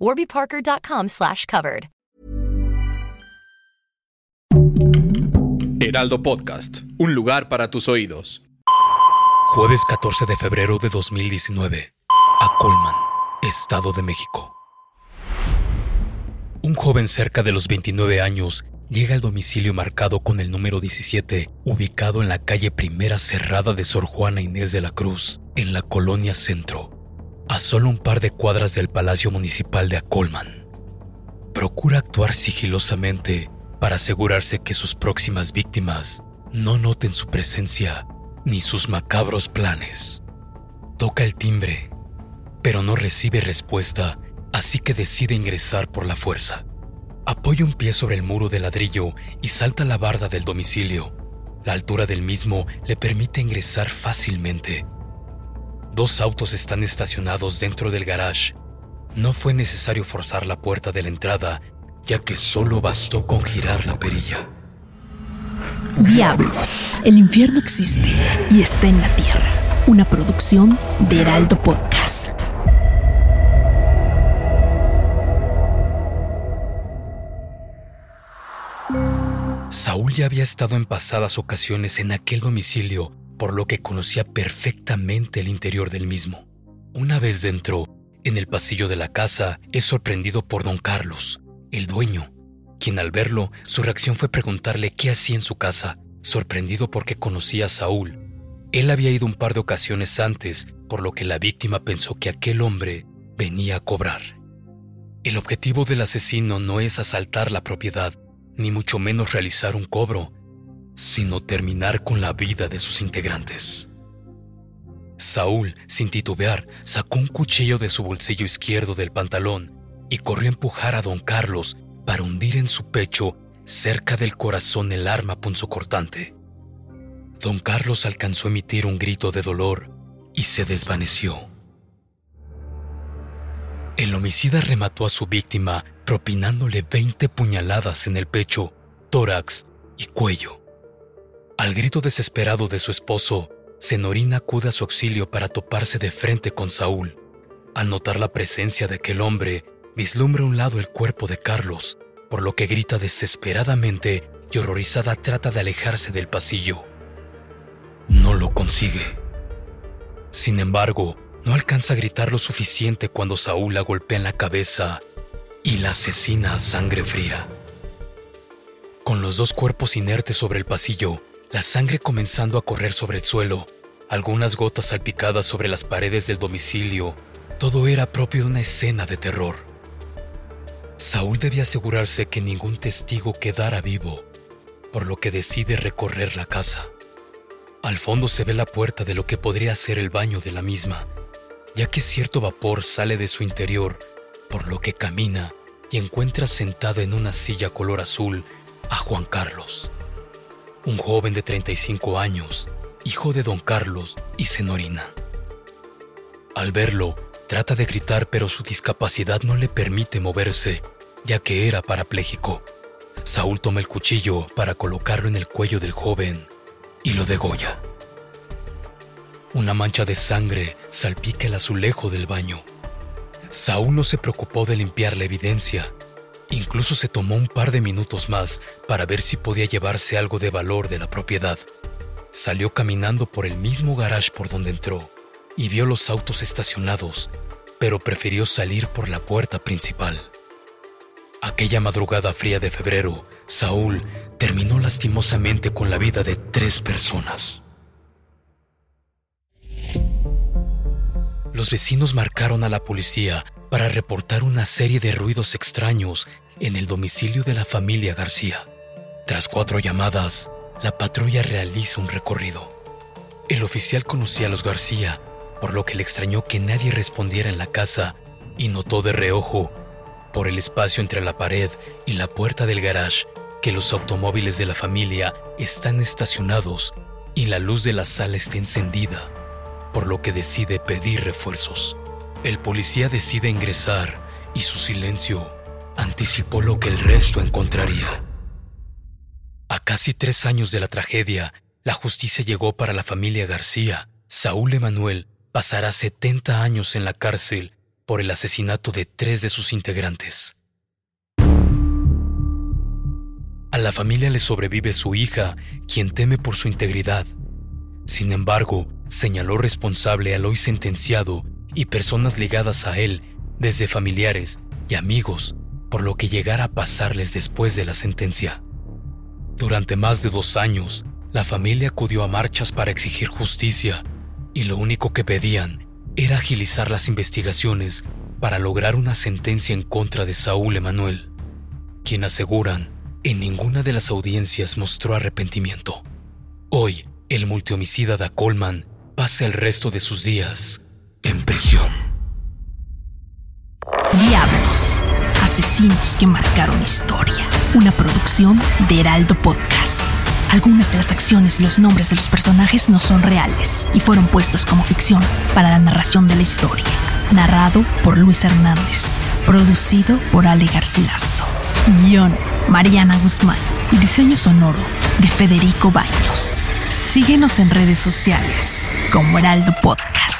warbyparker.com slash covered. Heraldo Podcast, un lugar para tus oídos. Jueves 14 de febrero de 2019. A Colman, Estado de México. Un joven cerca de los 29 años llega al domicilio marcado con el número 17, ubicado en la calle Primera Cerrada de Sor Juana Inés de la Cruz, en la colonia Centro, a solo un par de cuadras del Palacio Municipal de Acolman. Procura actuar sigilosamente para asegurarse que sus próximas víctimas no noten su presencia ni sus macabros planes. Toca el timbre, pero no recibe respuesta, así que decide ingresar por la fuerza. Apoya un pie sobre el muro de ladrillo y salta la barda del domicilio. La altura del mismo le permite ingresar fácilmente. Dos autos están estacionados dentro del garage. No fue necesario forzar la puerta de la entrada, ya que solo bastó con girar la perilla. Diablos, el infierno existe y está en la tierra. Una producción de Heraldo Podcast. Saúl ya había estado en pasadas ocasiones en aquel domicilio, por lo que conocía perfectamente el interior del mismo. Una vez dentro, en el pasillo de la casa, es sorprendido por don Carlos, el dueño, quien al verlo, su reacción fue preguntarle qué hacía en su casa, sorprendido porque conocía a Saúl. Él había ido un par de ocasiones antes, por lo que la víctima pensó que aquel hombre venía a cobrar. El objetivo del asesino no es asaltar la propiedad, ni mucho menos realizar un cobro, sino terminar con la vida de sus integrantes. Saúl, sin titubear, sacó un cuchillo de su bolsillo izquierdo del pantalón y corrió a empujar a don Carlos para hundir en su pecho, cerca del corazón, el arma punzocortante. Don Carlos alcanzó a emitir un grito de dolor y se desvaneció. El homicida remató a su víctima propinándole 20 puñaladas en el pecho, tórax y cuello. Al grito desesperado de su esposo, Senorina acude a su auxilio para toparse de frente con Saúl. Al notar la presencia de aquel hombre, vislumbra a un lado el cuerpo de Carlos, por lo que grita desesperadamente y horrorizada trata de alejarse del pasillo. No lo consigue. Sin embargo, no alcanza a gritar lo suficiente cuando Saúl la golpea en la cabeza y la asesina a sangre fría. Con los dos cuerpos inertes sobre el pasillo, la sangre comenzando a correr sobre el suelo, algunas gotas salpicadas sobre las paredes del domicilio, todo era propio de una escena de terror. Saúl debía asegurarse que ningún testigo quedara vivo, por lo que decide recorrer la casa. Al fondo se ve la puerta de lo que podría ser el baño de la misma, ya que cierto vapor sale de su interior, por lo que camina y encuentra sentada en una silla color azul a Juan Carlos, un joven de 35 años, hijo de don Carlos y Senorina. Al verlo, trata de gritar pero su discapacidad no le permite moverse, ya que era parapléjico. Saúl toma el cuchillo para colocarlo en el cuello del joven y lo degolla. Una mancha de sangre salpica el azulejo del baño. Saúl no se preocupó de limpiar la evidencia. Incluso se tomó un par de minutos más para ver si podía llevarse algo de valor de la propiedad. Salió caminando por el mismo garage por donde entró y vio los autos estacionados, pero prefirió salir por la puerta principal. Aquella madrugada fría de febrero, Saúl terminó lastimosamente con la vida de tres personas. Los vecinos marcaron a la policía para reportar una serie de ruidos extraños en el domicilio de la familia García. Tras cuatro llamadas, la patrulla realiza un recorrido. El oficial conocía a los García, por lo que le extrañó que nadie respondiera en la casa y notó de reojo por el espacio entre la pared y la puerta del garage que los automóviles de la familia están estacionados y la luz de la sala está encendida, por lo que decide pedir refuerzos. El policía decide ingresar y su silencio anticipó lo que el resto encontraría. A casi tres años de la tragedia, la justicia llegó para la familia García. Saúl Emanuel pasará 70 años en la cárcel por el asesinato de tres de sus integrantes. A la familia le sobrevive su hija, quien teme por su integridad. Sin embargo, señaló responsable al hoy sentenciado y personas ligadas a él, desde familiares y amigos, por lo que llegara a pasarles después de la sentencia. Durante más de dos años, la familia acudió a marchas para exigir justicia y lo único que pedían era agilizar las investigaciones para lograr una sentencia en contra de Saúl Emanuel, quien aseguran en ninguna de las audiencias mostró arrepentimiento. Hoy, el multihomicida da Coleman pasa el resto de sus días en prisión. Diablos, asesinos que marcaron historia. Una producción de Heraldo Podcast. Algunas de las acciones y los nombres de los personajes no son reales y fueron puestos como ficción para la narración de la historia. Narrado por Luis Hernández. Producido por Ale Garcilaso. Guión, Mariana Guzmán. Y diseño sonoro de Federico Baños. Síguenos en redes sociales como Heraldo Podcast.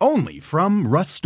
Only from Rust